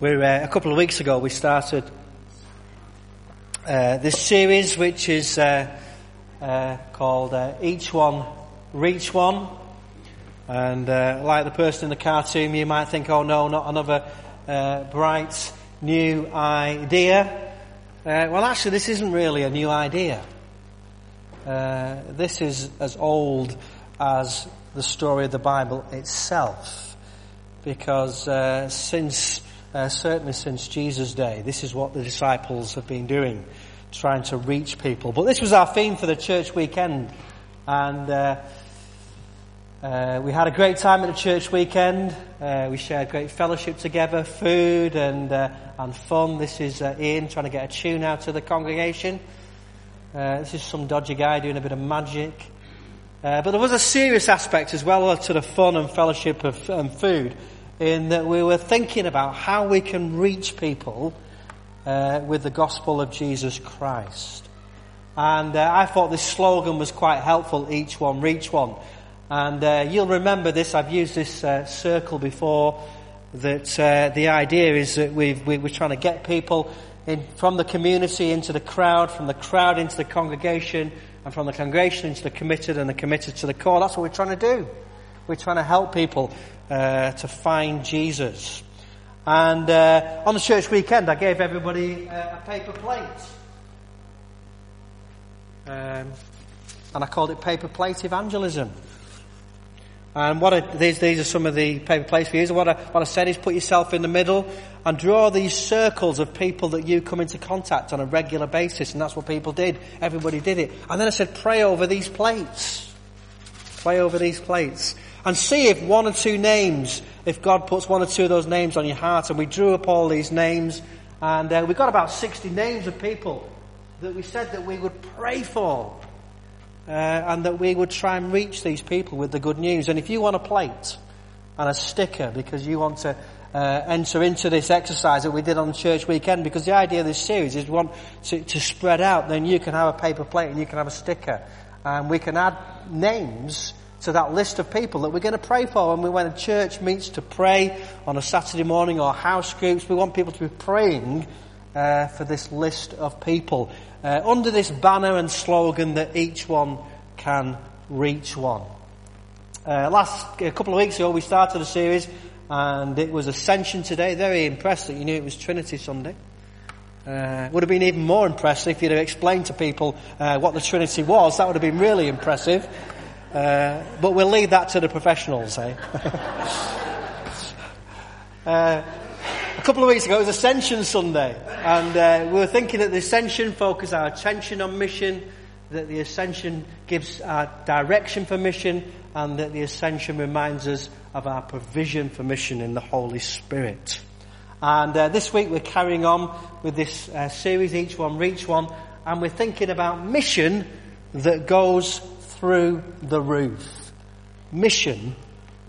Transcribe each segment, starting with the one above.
We're, uh, a couple of weeks ago we started uh, this series which is uh, uh called uh, Each One Reach One. And uh, like the person in the cartoon, you might think, oh no, not another bright new idea. well, actually, this isn't really a new idea. this is as old as the story of the Bible itself. Because since uh, certainly since Jesus' day. This is what the disciples have been doing, trying to reach people. But this was our theme for the church weekend. And uh, uh, we had a great time at the church weekend. Uh, we shared great fellowship together, food and, uh, and fun. This is uh, Ian trying to get a tune out to the congregation. this is some dodgy guy doing a bit of magic. but there was a serious aspect as well to the fun and fellowship of food in that we were thinking about how we can reach people uh, with the gospel of Jesus Christ. And uh, I thought this slogan was quite helpful, each one, reach one. And uh, you'll remember this, I've used this uh, circle before, that uh, the idea is that we, are trying to get people in, from the community into the crowd, from the crowd into the congregation, and from the congregation into the committed, and the committed to the core. That's what we're trying to do. We're trying to help people uh, to find Jesus. And uh, on the church weekend, I gave everybody uh, a paper plate. Um, and I called it paper plate evangelism. And what I, these, these are some of the paper plates for you. What I, what I said is put yourself in the middle and draw these circles of people that you come into contact on a regular basis. And that's what people did. Everybody did it. And then I said, pray over these plates. Pray over these plates and see if one or two names, if God puts one or two of those names on your heart. And we drew up all these names, and uh, we got about 60 names of people that we said that we would pray for, uh, and that we would try and reach these people with the good news. And if you want a plate and a sticker because you want to uh, enter into this exercise that we did on church weekend, because the idea of this series is want to, to spread out, then you can have a paper plate and you can have a sticker. And we can add names to that list of people that we're going to pray for. And when a church meets to pray on a Saturday morning or house groups, we want people to be praying uh, for this list of people uh, under this banner and slogan that each one can reach one. Uh, last a couple of weeks ago, we started a series, and it was Ascension today. Very impressed that you knew it was Trinity Sunday. Uh, would have been even more impressive if you'd have explained to people uh, what the Trinity was. That would have been really impressive. Uh, but we'll leave that to the professionals, eh? uh, a couple of weeks ago, it was Ascension Sunday, and uh, we were thinking that the Ascension focuses our attention on mission, that the Ascension gives our direction for mission, and that the Ascension reminds us of our provision for mission in the Holy Spirit. And uh, this week we're carrying on with this uh, series, Each One Reach One, and we're thinking about mission that goes through the roof. Mission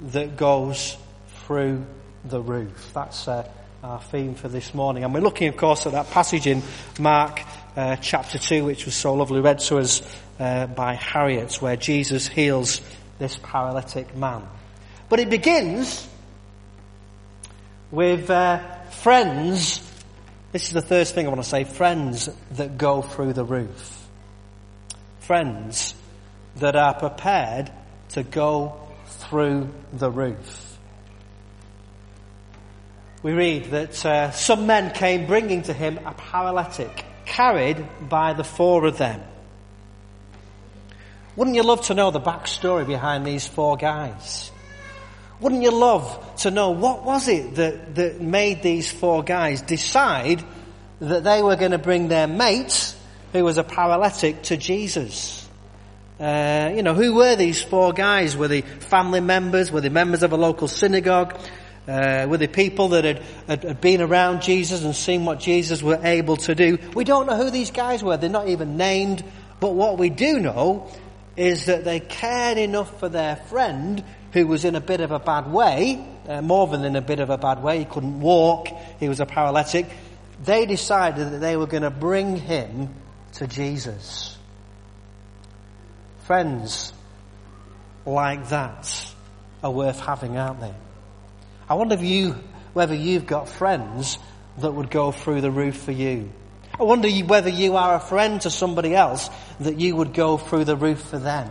that goes through the roof. That's uh, our theme for this morning. And we're looking, of course, at that passage in Mark uh, chapter 2, which was so lovely read to us uh, by Harriet, where Jesus heals this paralytic man. But it begins with uh, friends. This is the first thing I want to say friends that go through the roof. Friends that are prepared to go through the roof. We read that uh, some men came bringing to him a paralytic, carried by the four of them. Wouldn't you love to know the backstory behind these four guys? Wouldn't you love to know what was it that, that made these four guys decide that they were going to bring their mate, who was a paralytic, to Jesus? Uh, you know, who were these four guys? Were they family members? Were they members of a local synagogue? Uh, were they people that had, had, had, been around Jesus and seen what Jesus were able to do? We don't know who these guys were. They're not even named. But what we do know is that they cared enough for their friend who was in a bit of a bad way, uh, more than in a bit of a bad way. He couldn't walk. He was a paralytic. They decided that they were going to bring him to Jesus. Friends like that are worth having, aren't they? I wonder if you whether you've got friends that would go through the roof for you. I wonder whether you are a friend to somebody else that you would go through the roof for them.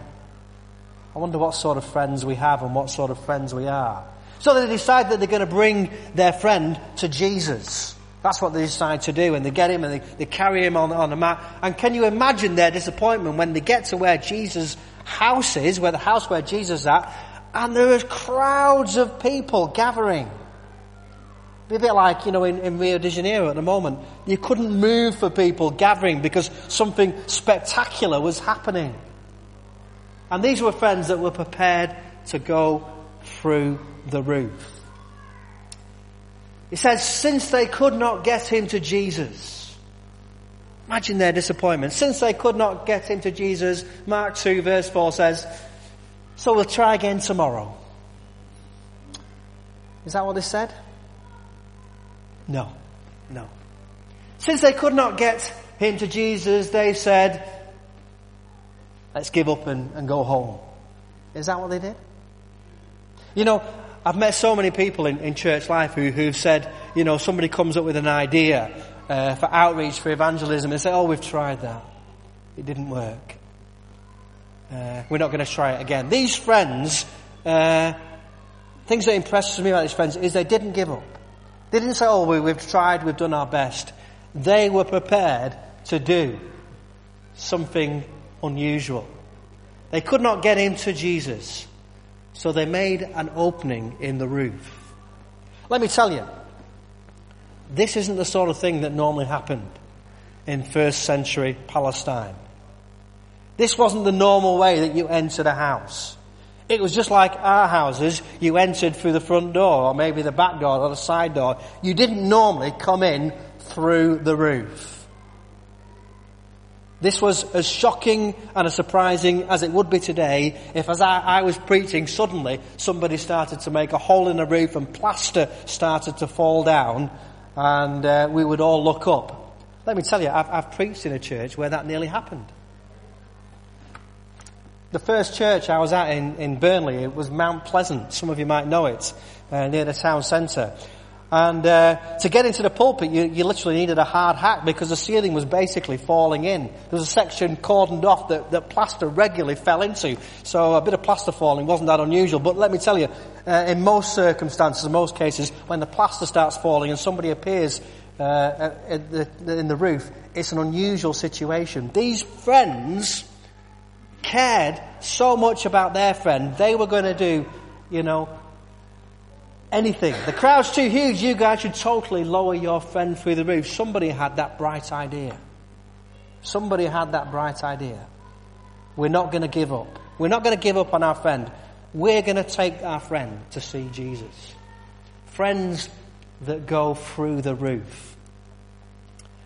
I wonder what sort of friends we have and what sort of friends we are. So they decide that they're going to bring their friend to Jesus. That's what they decide to do, and they get him and they, they carry him on, on a mat. And can you imagine their disappointment when they get to where Jesus' house is, where the house where Jesus is at, and there crowds of people gathering. A bit like, you know, in, in Rio de Janeiro at the moment. You couldn't move for people gathering because something spectacular was happening. And these were friends that were prepared to go through the roof. It says, since they could not get him to Jesus. Imagine their disappointment. Since they could not get him to Jesus, Mark 2 verse 4 says, so we'll try again tomorrow. Is that what they said? No. No. Since they could not get him to Jesus, they said, let's give up and, and go home. Is that what they did? You know, I've met so many people in, in church life who, who've said, you know, somebody comes up with an idea uh, for outreach, for evangelism, and say, oh, we've tried that. It didn't work. Uh, we're not going to try it again. These friends, uh, things that impresses me about these friends is they didn't give up. They didn't say, oh, we, we've tried, we've done our best. They were prepared to do something unusual. They could not get into Jesus. So they made an opening in the roof. Let me tell you, this isn't the sort of thing that normally happened in first century Palestine. This wasn't the normal way that you entered a house. It was just like our houses. You entered through the front door, or maybe the back door, or the side door. You didn't normally come in through the roof. This was as shocking and as surprising as it would be today if as I, I, was preaching suddenly somebody started to make a hole in the roof and plaster started to fall down and uh, we would all look up. Let me tell you, I've, I've preached in a church where that nearly happened. The first church I was at in, in Burnley, it was Mount Pleasant. Some of you might know it, uh, near the town centre. And uh, to get into the pulpit, you, you, literally needed a hard hat because the ceiling was basically falling in. There was a section cordoned off that, that plaster regularly fell into. So a bit of plaster falling wasn't that unusual. But let me tell you, uh, in most circumstances, in most cases, when the plaster starts falling and somebody appears uh, the, in the roof, it's an unusual situation. These friends cared so much about their friend, they were going to do, you know, anything. The crowd's too huge, you guys should totally lower your friend through the roof. Somebody had that bright idea. Somebody had that bright idea. We're not going to give up. We're not going to give up on our friend. We're going to take our friend to see Jesus. Friends that go through the roof.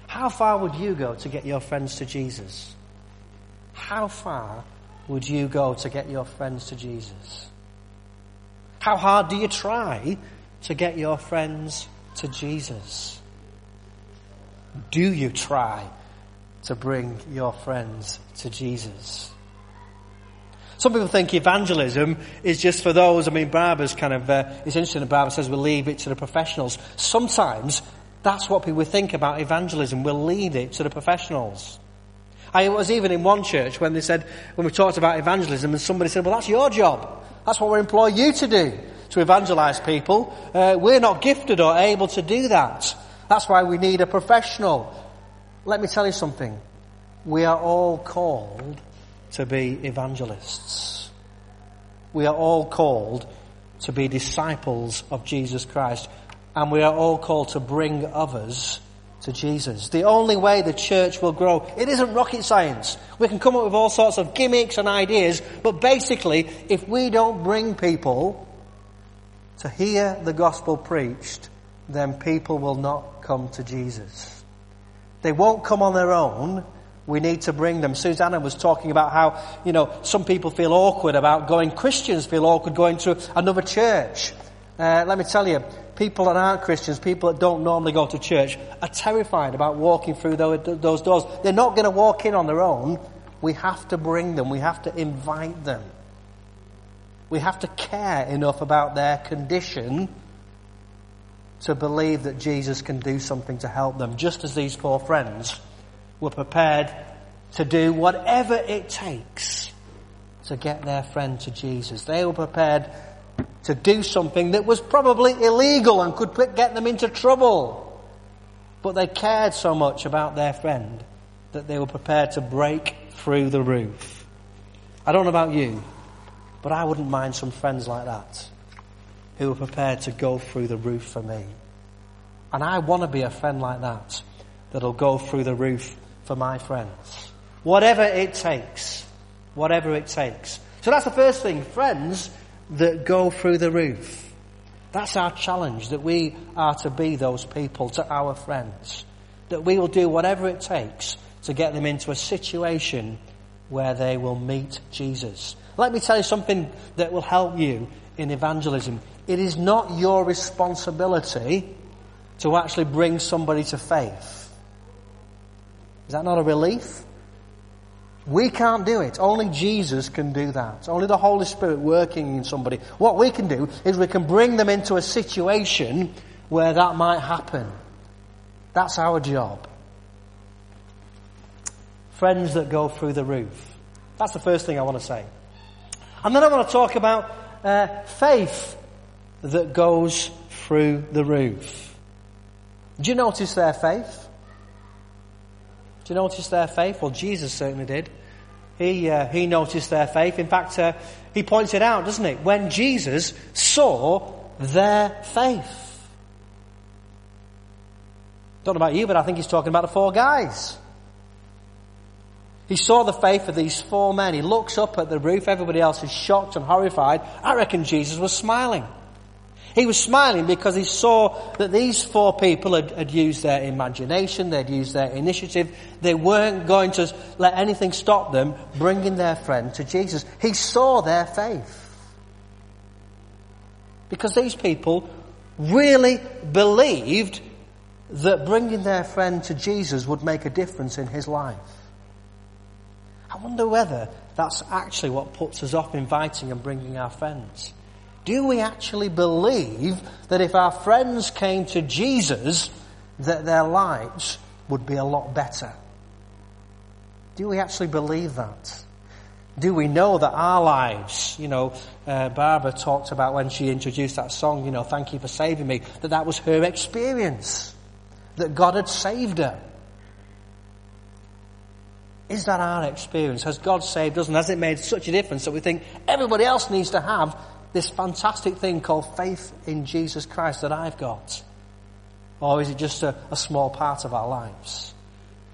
How far would you go to get your friends to Jesus? How far would you go to get your friends to Jesus? How hard do you try to get your friends to Jesus? Do you try to bring your friends to Jesus? Some people think evangelism is just for those, I mean, Barbara's kind of, uh, it's interesting that Barbara says we'll leave it to the professionals. Sometimes that's what people think about evangelism. We'll leave it to the professionals. I was even in one church when they said, when we talked about evangelism and somebody said, well that's your job. That's what we employ you to do, to evangelize people. Uh, we're not gifted or able to do that. That's why we need a professional. Let me tell you something. We are all called to be evangelists. We are all called to be disciples of Jesus Christ. And we are all called to bring others to Jesus. The only way the church will grow, it isn't rocket science. We can come up with all sorts of gimmicks and ideas, but basically, if we don't bring people to hear the gospel preached, then people will not come to Jesus. They won't come on their own. We need to bring them. Susanna was talking about how, you know, some people feel awkward about going, Christians feel awkward going to another church. Uh, let me tell you, people that aren't Christians, people that don't normally go to church, are terrified about walking through those doors. They're not going to walk in on their own. We have to bring them. We have to invite them. We have to care enough about their condition to believe that Jesus can do something to help them, just as these four friends were prepared to do whatever it takes to get their friend to Jesus. They were prepared to do something that was probably illegal and could get them into trouble. But they cared so much about their friend that they were prepared to break through the roof. I don't know about you, but I wouldn't mind some friends like that who were prepared to go through the roof for me. And I want to be a friend like that that'll go through the roof for my friends. Whatever it takes. Whatever it takes. So that's the first thing. Friends that go through the roof. That's our challenge, that we are to be those people to our friends. That we will do whatever it takes to get them into a situation where they will meet Jesus. Let me tell you something that will help you in evangelism. It is not your responsibility to actually bring somebody to faith. Is that not a relief? We can't do it. Only Jesus can do that. Only the Holy Spirit working in somebody. What we can do is we can bring them into a situation where that might happen. That's our job. Friends that go through the roof. That's the first thing I want to say. And then I want to talk about uh, faith that goes through the roof. Do you notice their faith? Do you notice their faith? Well, Jesus certainly did. He, uh, he noticed their faith. In fact, uh, he points it out, doesn't he? When Jesus saw their faith. Don't know about you, but I think he's talking about the four guys. He saw the faith of these four men. He looks up at the roof. Everybody else is shocked and horrified. I reckon Jesus was smiling. He was smiling because he saw that these four people had, had, used their imagination, they'd used their initiative. They weren't going to let anything stop them bringing their friend to Jesus. He saw their faith. Because these people really believed that bringing their friend to Jesus would make a difference in his life. I wonder whether that's actually what puts us off inviting and bringing our friends. Do we actually believe that if our friends came to Jesus, that their lives would be a lot better? Do we actually believe that? Do we know that our lives, you know, uh, Barbara talked about when she introduced that song, you know, thank you for saving me, that that was her experience, that God had saved her. Is that our experience? Has God saved us and has it made such a difference that we think everybody else needs to have this fantastic thing called faith in Jesus Christ that I've got? Or is it just a, a small part of our lives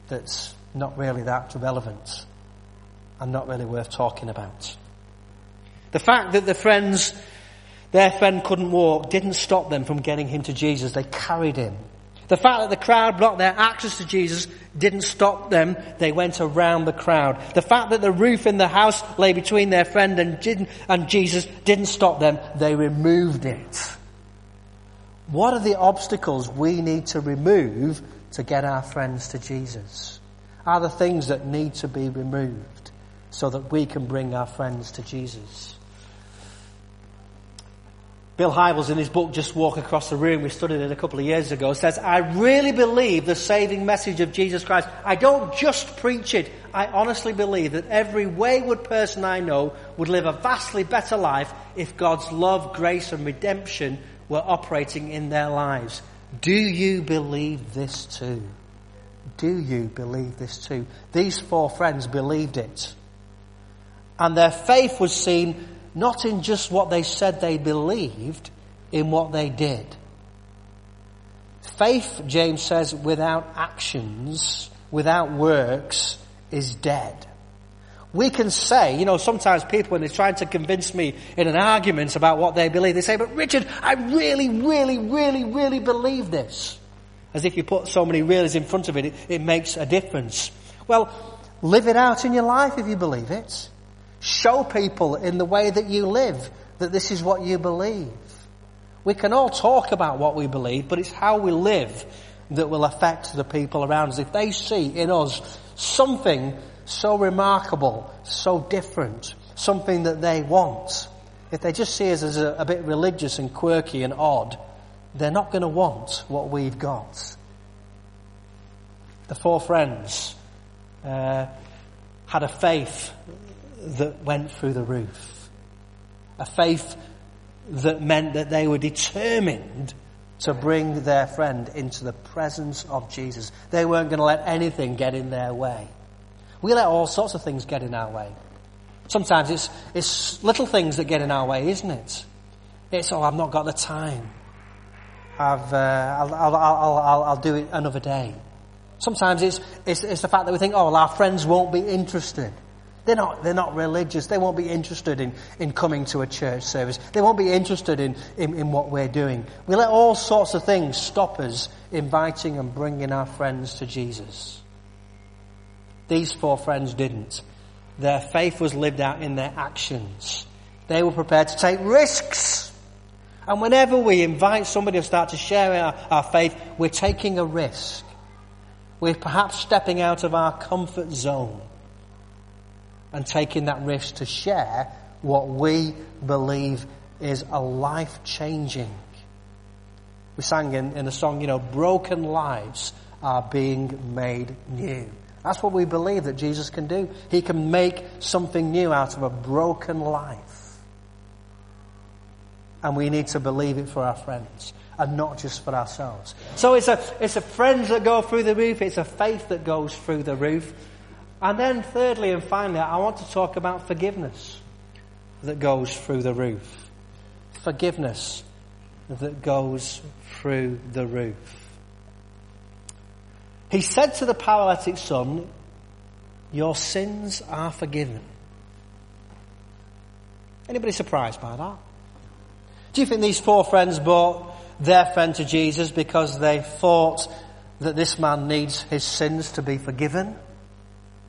that's not really that relevant and not really worth talking about? The fact that the friends, their friend couldn't walk didn't stop them from getting him to Jesus. They carried him. The fact that the crowd blocked their access to Jesus didn't stop them. They went around the crowd. The fact that the roof in the house lay between their friend and, Jesus didn't stop them. They removed it. What are the obstacles we need to remove to get our friends to Jesus? Are the things that need to be removed so that we can bring our friends to Jesus? Bill Hybels in his book Just Walk Across the Room, we studied it a couple of years ago, says, I really believe the saving message of Jesus Christ. I don't just preach it. I honestly believe that every wayward person I know would live a vastly better life if God's love, grace and redemption were operating in their lives. Do you believe this too? Do you believe this too? These four friends believed it. And their faith was seen not in just what they said they believed, in what they did. Faith, James says, without actions, without works, is dead. We can say, you know, sometimes people when they're trying to convince me in an argument about what they believe, they say, but Richard, I really, really, really, really believe this. As if you put so many reals in front of it, it, it makes a difference. Well, live it out in your life if you believe it. Show people in the way that you live that this is what you believe. We can all talk about what we believe, but it's how we live that will affect the people around us. If they see in us something so remarkable, so different, something that they want, if they just see us as a, a bit religious and quirky and odd, they're not going to want what we've got. The four friends uh, had a faith that went through the roof. A faith that meant that they were determined to bring their friend into the presence of Jesus. They weren't going to let anything get in their way. We let all sorts of things get in our way. Sometimes it's, it's little things that get in our way, isn't it? It's, oh, I've not got the time. I've, uh, I'll, I'll, I'll, I'll, I'll do it another day. Sometimes it's, it's, it's the fact that we think, oh, well, our friends won't be interested. They're not, they're not religious. They won't be interested in, in coming to a church service. They won't be interested in, in, in what we're doing. We let all sorts of things stop us inviting and bringing our friends to Jesus. These four friends didn't. Their faith was lived out in their actions. They were prepared to take risks. And whenever we invite somebody to start to share our, our faith, we're taking a risk. We're perhaps stepping out of our comfort zone and taking that risk to share what we believe is a life changing. We sang in, in the song, you know, broken lives are being made new. That's what we believe that Jesus can do. He can make something new out of a broken life. And we need to believe it for our friends and not just for ourselves. So it's a, it's a friends that go through the roof. It's a faith that goes through the roof. And then thirdly and finally, I want to talk about forgiveness that goes through the roof. Forgiveness that goes through the roof. He said to the paralytic son, your sins are forgiven. Anybody surprised by that? Do you think these four friends brought their friend to Jesus because they thought that this man needs his sins to be forgiven?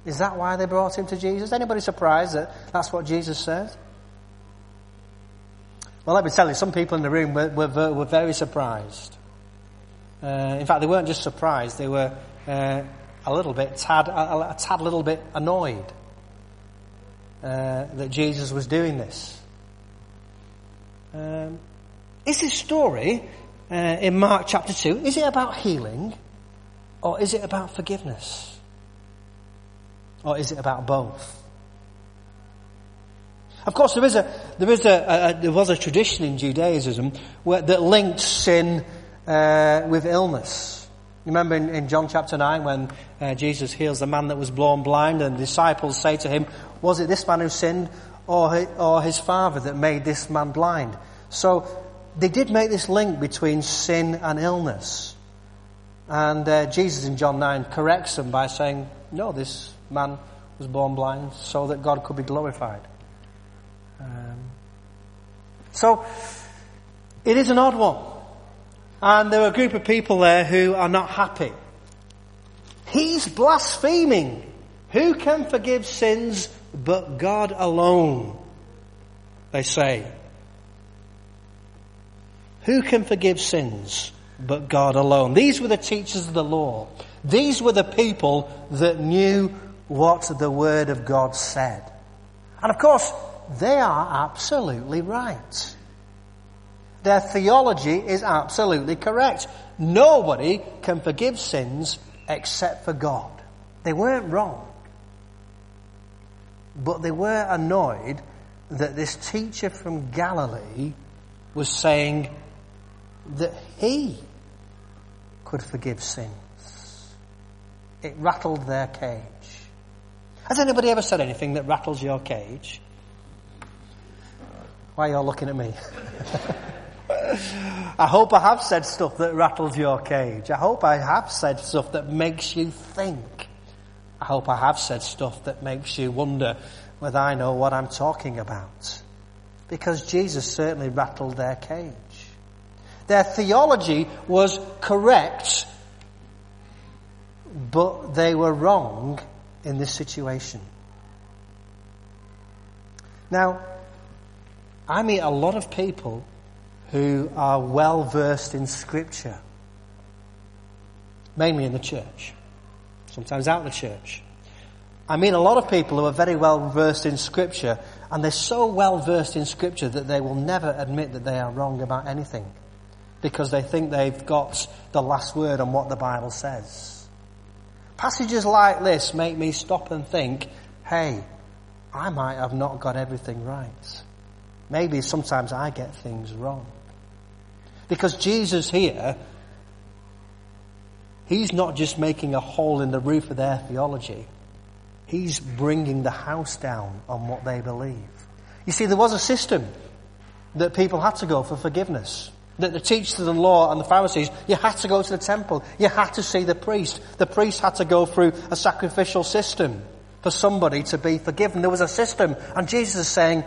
Is that why they brought him to Jesus? Anybody surprised that that's what Jesus says? Well, let me tell you, some people in the room were, were, were very surprised. Uh, in fact, they weren't just surprised, they were uh, a little bit, tad, a, a tad little bit annoyed uh, that Jesus was doing this. Um, is this story uh, in Mark chapter 2, is it about healing or is it about forgiveness? Or is it about both? Of course, there is a there is a, a, there was a tradition in Judaism where, that linked sin uh, with illness. You remember in, in, John chapter nine when uh, Jesus heals the man that was born blind, and the disciples say to him, "Was it this man who sinned, or his, or his father that made this man blind?" So they did make this link between sin and illness, and uh, Jesus in John nine corrects them by saying, "No, this man was born blind so that God could be glorified. Um, so, it is an odd one. And there are a group of people there who are not happy. He's blaspheming. Who can forgive sins but God alone? They say. Who can forgive sins but God alone? These were the teachers of the law. These were the people that knew what the Word of God said. And of course, they are absolutely right. Their theology is absolutely correct. Nobody can forgive sins except for God. They weren't wrong. But they were annoyed that this teacher from Galilee was saying that he could forgive sins. It rattled their cage. Has anybody ever said anything that rattles your cage? Why are you all looking at me? I hope I have said stuff that rattles your cage. I hope I have said stuff that makes you think. I hope I have said stuff that makes you wonder whether I know what I'm talking about. Because Jesus certainly rattled their cage. Their theology was correct, but they were wrong in this situation. Now, I meet a lot of people who are well versed in Scripture, mainly in the church, sometimes out of the church. I mean a lot of people who are very well versed in Scripture, and they're so well versed in Scripture that they will never admit that they are wrong about anything. because they think they've got the last word on what the Bible says. Passages like this make me stop and think, hey, I might have not got everything right. Maybe sometimes I get things wrong. Because Jesus here, he's not just making a hole in the roof of their theology. He's bringing the house down on what they believe. You see, there was a system that people had to go for forgiveness. That the teachers of the law and the Pharisees, you had to go to the temple. You had to see the priest. The priest had to go through a sacrificial system for somebody to be forgiven. There was a system. And Jesus is saying,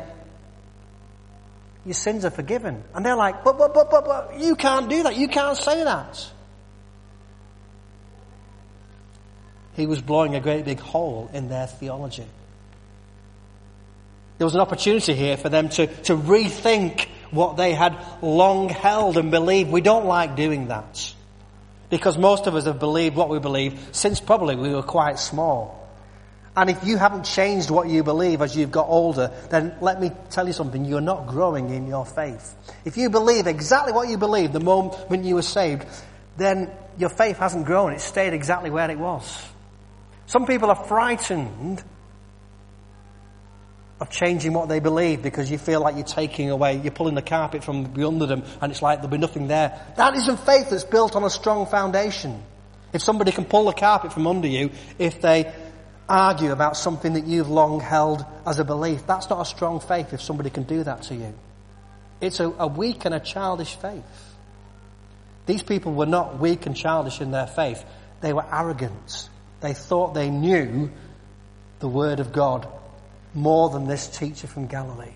your sins are forgiven. And they're like, but, but, but, but, but, you can't do that. You can't say that. He was blowing a great big hole in their theology. There was an opportunity here for them to, to rethink what they had long held and believed. We don't like doing that. Because most of us have believed what we believe since probably we were quite small. And if you haven't changed what you believe as you've got older, then let me tell you something, you're not growing in your faith. If you believe exactly what you believed the moment you were saved, then your faith hasn't grown, it stayed exactly where it was. Some people are frightened of changing what they believe because you feel like you're taking away, you're pulling the carpet from under them and it's like there'll be nothing there. That isn't faith that's built on a strong foundation. If somebody can pull the carpet from under you, if they argue about something that you've long held as a belief. That's not a strong faith if somebody can do that to you. It's a, a weak and a childish faith. These people were not weak and childish in their faith. They were arrogant. They thought they knew the Word of God more than this teacher from Galilee.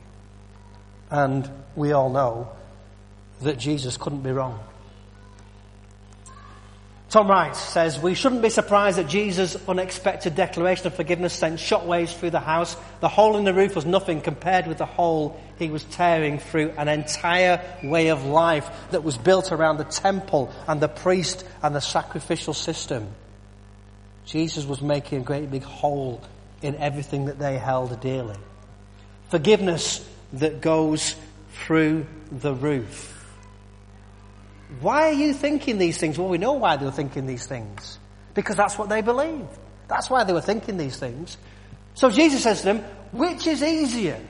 And we all know that Jesus couldn't be wrong. Tom Wright says, We shouldn't be surprised that Jesus' unexpected declaration of forgiveness sent shockwaves through the house. The hole in the roof was nothing compared with the hole he was tearing through an entire way of life that was built around the temple and the priest and the sacrificial system. Jesus was making a great big hole in everything that they held dearly. Forgiveness that goes through the roof. Why are you thinking these things? Well, we know why they were thinking these things. Because that's what they believed. That's why they were thinking these things. So Jesus says to them, which is easier?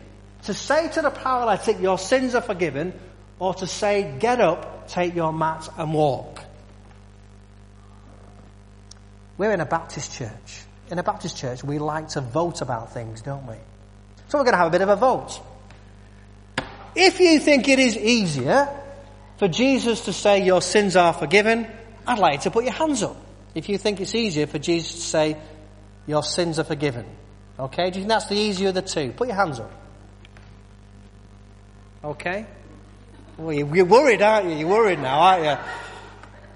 To say to the paralytic, your sins are forgiven, or to say, get up, take your mat and walk? We're in a Baptist church. In a Baptist church, we like to vote about things, don't we? So we're going to have a bit of a vote. If you think it is easier for Jesus to say your sins are forgiven, I'd like you to put your hands up. If you think it's easier for Jesus to say your sins are forgiven. Okay? Do you think that's the easier of the two? Put your hands up. Okay? Well, you're worried, aren't you? You're worried now, aren't you?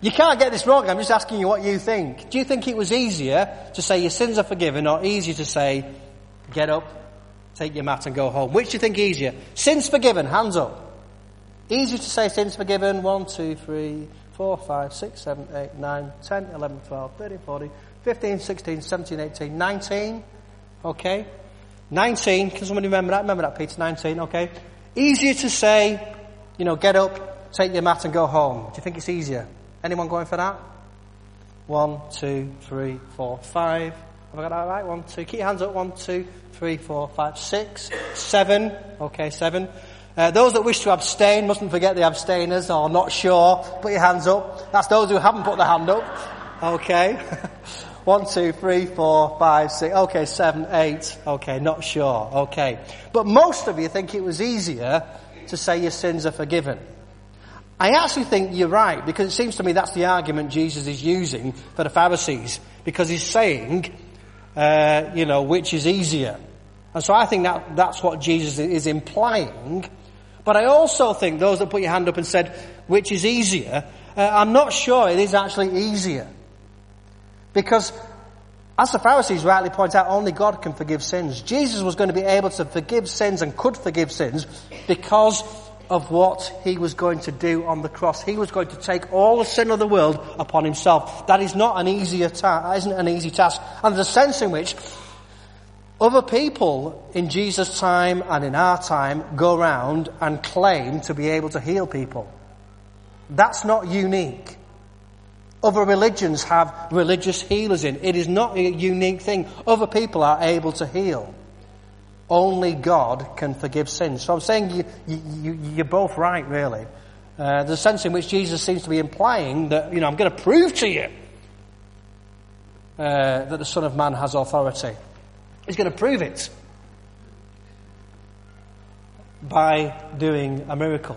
You can't get this wrong. I'm just asking you what you think. Do you think it was easier to say your sins are forgiven or easier to say, get up, take your mat and go home? Which do you think easier? Sins forgiven, hands up. Easy to say sins forgiven. 1, 2, 3, 4, 5, 6, 7, 8, 9, 10, 11, 12, 13, 14, 15, 16, 17, 18, 19. Okay? 19. Can somebody remember that? Remember that, Peter? 19. Okay? Easier to say, you know, get up, take your mat and go home. Do you think it's easier? Anyone going for that? One, two, three, four, five. Have I got that right? One, two. Keep your hands up. One, two, three, four, five, six, seven. Okay, seven. Uh, those that wish to abstain mustn't forget the abstainers or not sure. Put your hands up. That's those who haven't put their hand up. Okay. One, two, three, four, five, six. Okay, seven, eight. Okay, not sure. Okay. But most of you think it was easier to say your sins are forgiven. I actually think you're right because it seems to me that's the argument Jesus is using for the Pharisees because he's saying, uh, you know, which is easier. And so I think that that's what Jesus is implying but I also think those that put your hand up and said, which is easier, uh, I'm not sure it is actually easier. Because, as the Pharisees rightly point out, only God can forgive sins. Jesus was going to be able to forgive sins and could forgive sins because of what he was going to do on the cross. He was going to take all the sin of the world upon himself. That is not an easier task, isn't an easy task. And a sense in which other people in Jesus' time and in our time go around and claim to be able to heal people. That's not unique. Other religions have religious healers in. It is not a unique thing. Other people are able to heal. Only God can forgive sins. So I'm saying you, you, you, are both right, really. Uh, the sense in which Jesus seems to be implying that, you know, I'm going to prove to you uh, that the Son of Man has authority. He's going to prove it by doing a miracle.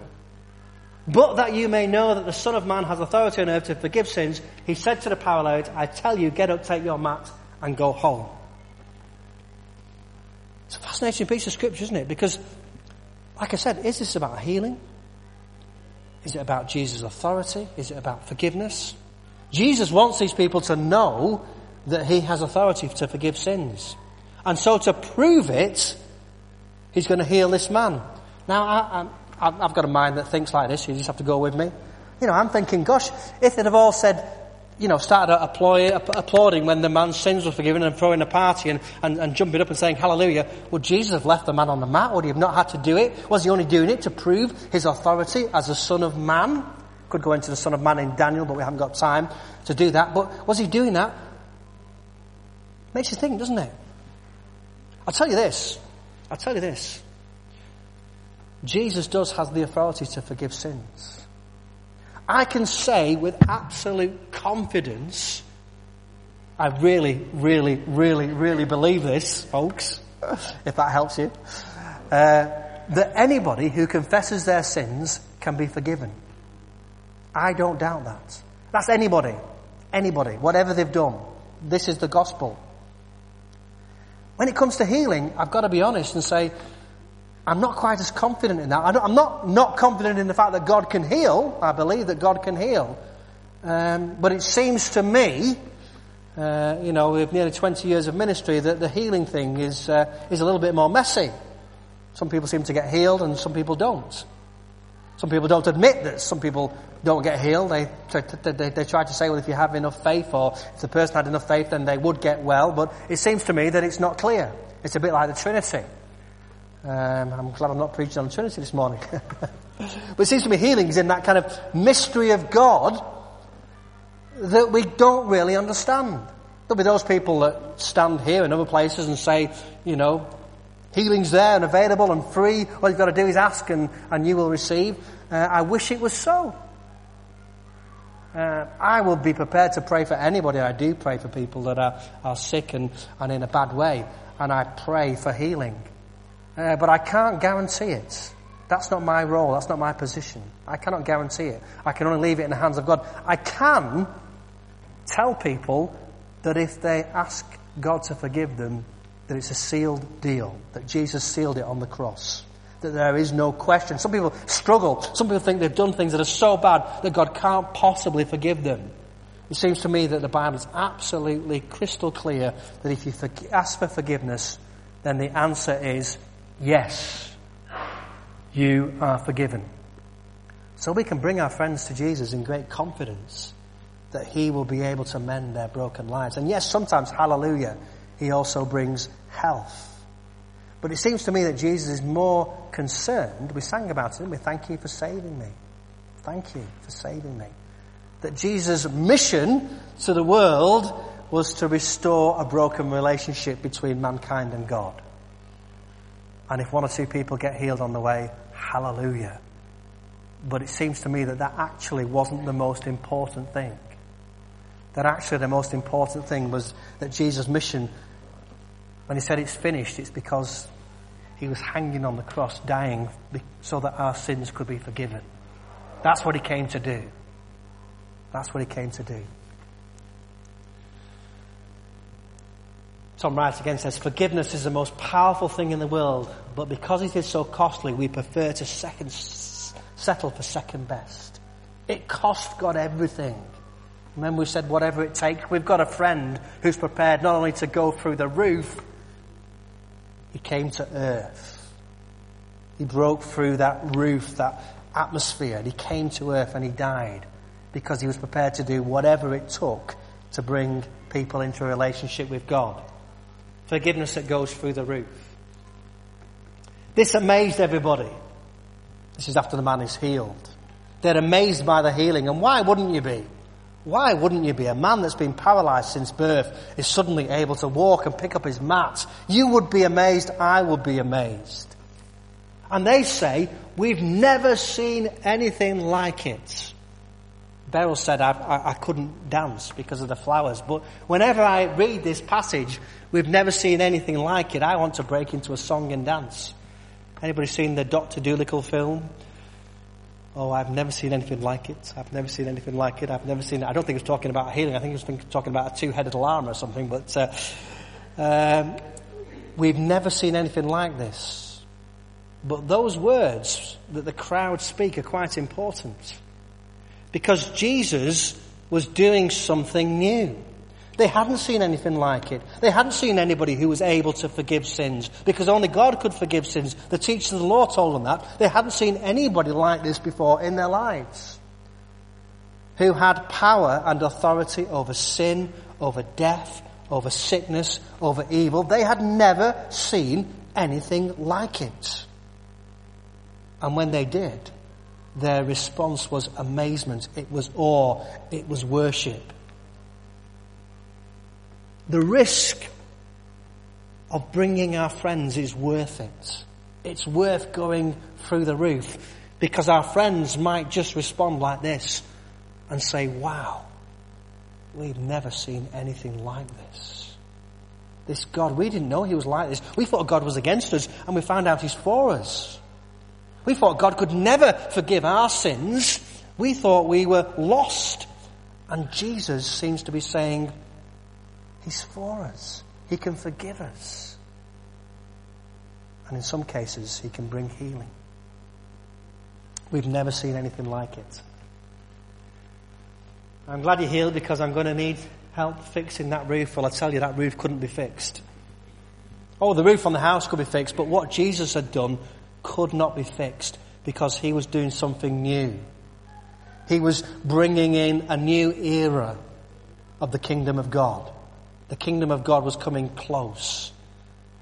But that you may know that the Son of Man has authority on earth to forgive sins, he said to the paralytic, I tell you, get up, take your mat, and go home. It's a fascinating piece of scripture, isn't it? Because, like I said, is this about healing? Is it about Jesus' authority? Is it about forgiveness? Jesus wants these people to know that he has authority to forgive sins. And so to prove it, he's going to heal this man. Now, I, have got a mind that thinks like this. You just have to go with me. You know, I'm thinking, gosh, if they'd have all said, you know, started applauding when the man's sins were forgiven and throwing a party and, and, and, jumping up and saying hallelujah, would Jesus have left the man on the mat? Would he have not had to do it? Was he only doing it to prove his authority as a son of man? Could go into the son of man in Daniel, but we haven't got time to do that. But was he doing that? Makes you think, doesn't it? I'll tell you this. I'll tell you this. Jesus does have the authority to forgive sins. I can say with absolute confidence, I really, really, really, really believe this, folks, if that helps you, uh, that anybody who confesses their sins can be forgiven. I don't doubt that. That's anybody. Anybody. Whatever they've done. This is the gospel. When it comes to healing, I've got to be honest and say, I'm not quite as confident in that. I'm not not confident in the fact that God can heal. I believe that God can heal. Um, but it seems to me, uh, you know, with nearly 20 years of ministry, that the healing thing is, uh, is a little bit more messy. Some people seem to get healed and some people don't. Some people don't admit that some people don't get healed. They, they, they, try to say, well, if you have enough faith or if the person had enough faith, then they would get well. But it seems to me that it's not clear. It's a bit like the Trinity. Um, I'm glad I'm not preaching on Trinity this morning. but it seems to me healing is in that kind of mystery of God that we don't really understand. There'll be those people that stand here in other places and say, you know, healing's there and available and free. All you've got to do is ask and, and you will receive. Uh, I wish it was so. Uh, I will be prepared to pray for anybody. I do pray for people that are, are sick and, and in a bad way. And I pray for healing. Uh, but I can't guarantee it. That's not my role. That's not my position. I cannot guarantee it. I can only leave it in the hands of God. I can tell people that if they ask God to forgive them, that it's a sealed deal, that Jesus sealed it on the cross, that there is no question. Some people struggle. Some people think they've done things that are so bad that God can't possibly forgive them. It seems to me that the Bible is absolutely crystal clear that if you ask for forgiveness, then the answer is Yes, you are forgiven. So we can bring our friends to Jesus in great confidence that He will be able to mend their broken lives. And yes, sometimes, hallelujah, He also brings health. But it seems to me that Jesus is more concerned. We sang about it, we thank you for saving me. Thank you for saving me. That Jesus' mission to the world was to restore a broken relationship between mankind and God. And if one or two people get healed on the way, hallelujah. But it seems to me that that actually wasn't the most important thing. That actually the most important thing was that Jesus' mission, when he said it's finished, it's because he was hanging on the cross, dying so that our sins could be forgiven. That's what he came to do. That's what he came to do. Tom Wright again says, forgiveness is the most powerful thing in the world, but because it is so costly, we prefer to second, settle for second best. It cost God everything. Remember we said whatever it takes. We've got a friend who's prepared not only to go through the roof, he came to earth. He broke through that roof, that atmosphere, and he came to earth and he died because he was prepared to do whatever it took to bring people into a relationship with God. Forgiveness that goes through the roof. This amazed everybody. This is after the man is healed. They're amazed by the healing. And why wouldn't you be? Why wouldn't you be? A man that's been paralyzed since birth is suddenly able to walk and pick up his mat. You would be amazed. I would be amazed. And they say, we've never seen anything like it. Beryl said I, I, I, couldn't dance because of the flowers, but whenever I read this passage, we've never seen anything like it. I want to break into a song and dance. Anybody seen the Doctor Dolittle film? Oh, I've never seen anything like it. I've never seen anything like it. I've never seen it. I don't think it's talking about healing. I think he it's talking about a two-headed llama or something, but, uh, um, we've never seen anything like this. But those words that the crowd speak are quite important. Because Jesus was doing something new. They hadn't seen anything like it. They hadn't seen anybody who was able to forgive sins because only God could forgive sins. The teachers of the law told them that. They hadn't seen anybody like this before in their lives who had power and authority over sin, over death, over sickness, over evil. They had never seen anything like it. And when they did, their response was amazement. It was awe. It was worship. The risk of bringing our friends is worth it. It's worth going through the roof because our friends might just respond like this and say, wow, we've never seen anything like this. This God, we didn't know he was like this. We thought God was against us and we found out he's for us. We thought God could never forgive our sins. We thought we were lost. And Jesus seems to be saying, He's for us. He can forgive us. And in some cases, He can bring healing. We've never seen anything like it. I'm glad you're here because I'm going to need help fixing that roof. Well, I tell you, that roof couldn't be fixed. Oh, the roof on the house could be fixed, but what Jesus had done could not be fixed because he was doing something new. He was bringing in a new era of the kingdom of God. The kingdom of God was coming close.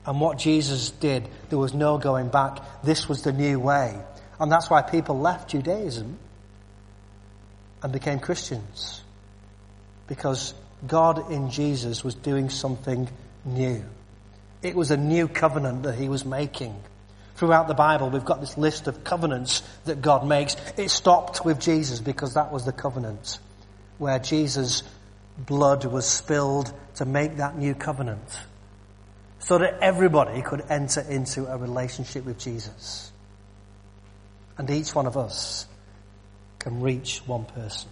And what Jesus did, there was no going back. This was the new way. And that's why people left Judaism and became Christians. Because God in Jesus was doing something new. It was a new covenant that he was making. Throughout the Bible, we've got this list of covenants that God makes. It stopped with Jesus because that was the covenant where Jesus' blood was spilled to make that new covenant so that everybody could enter into a relationship with Jesus. And each one of us can reach one person.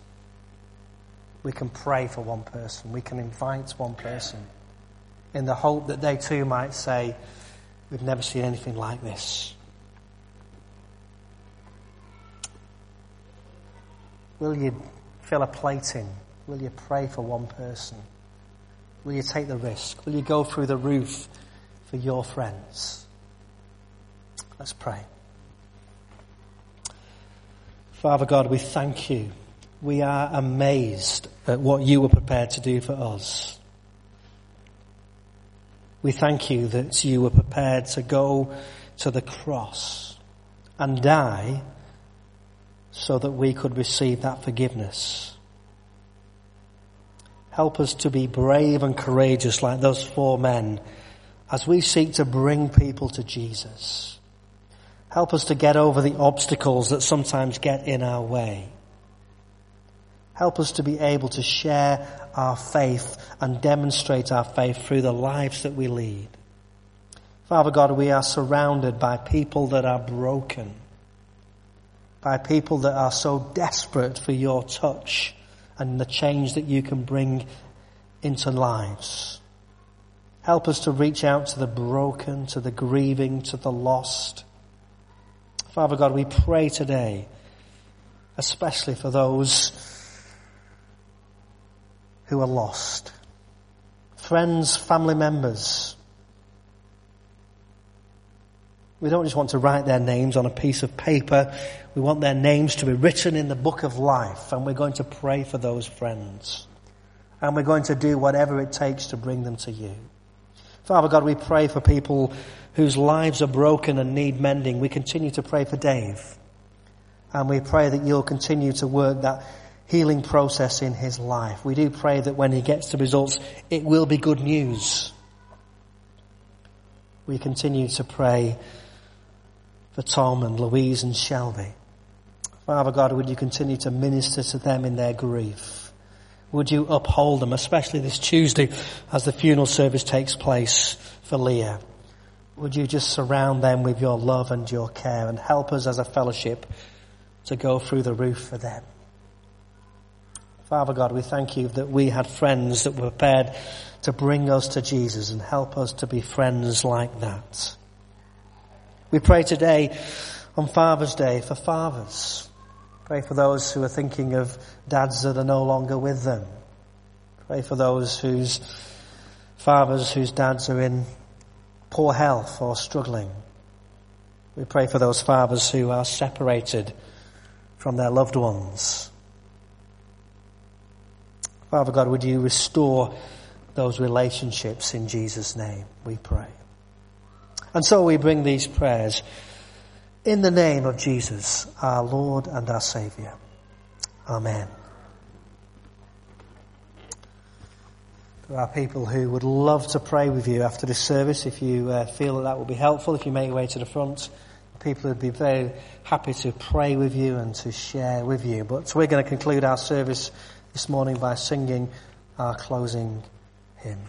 We can pray for one person. We can invite one person in the hope that they too might say, We've never seen anything like this. Will you fill a plate in? Will you pray for one person? Will you take the risk? Will you go through the roof for your friends? Let's pray. Father God, we thank you. We are amazed at what you were prepared to do for us. We thank you that you were prepared to go to the cross and die so that we could receive that forgiveness. Help us to be brave and courageous like those four men as we seek to bring people to Jesus. Help us to get over the obstacles that sometimes get in our way. Help us to be able to share our faith and demonstrate our faith through the lives that we lead. Father God, we are surrounded by people that are broken, by people that are so desperate for your touch and the change that you can bring into lives. Help us to reach out to the broken, to the grieving, to the lost. Father God, we pray today, especially for those who are lost. Friends, family members. We don't just want to write their names on a piece of paper. We want their names to be written in the book of life and we're going to pray for those friends. And we're going to do whatever it takes to bring them to you. Father God, we pray for people whose lives are broken and need mending. We continue to pray for Dave. And we pray that you'll continue to work that healing process in his life. We do pray that when he gets the results, it will be good news. We continue to pray for Tom and Louise and Shelby. Father God, would you continue to minister to them in their grief? Would you uphold them, especially this Tuesday as the funeral service takes place for Leah? Would you just surround them with your love and your care and help us as a fellowship to go through the roof for them? Father God, we thank you that we had friends that were prepared to bring us to Jesus and help us to be friends like that. We pray today on Father's Day for fathers. Pray for those who are thinking of dads that are no longer with them. Pray for those whose fathers whose dads are in poor health or struggling. We pray for those fathers who are separated from their loved ones. Father God, would you restore those relationships in Jesus' name, we pray. And so we bring these prayers in the name of Jesus, our Lord and our Saviour. Amen. There are people who would love to pray with you after this service if you uh, feel that that would be helpful, if you make your way to the front. People would be very happy to pray with you and to share with you. But we're going to conclude our service this morning by singing our closing hymn.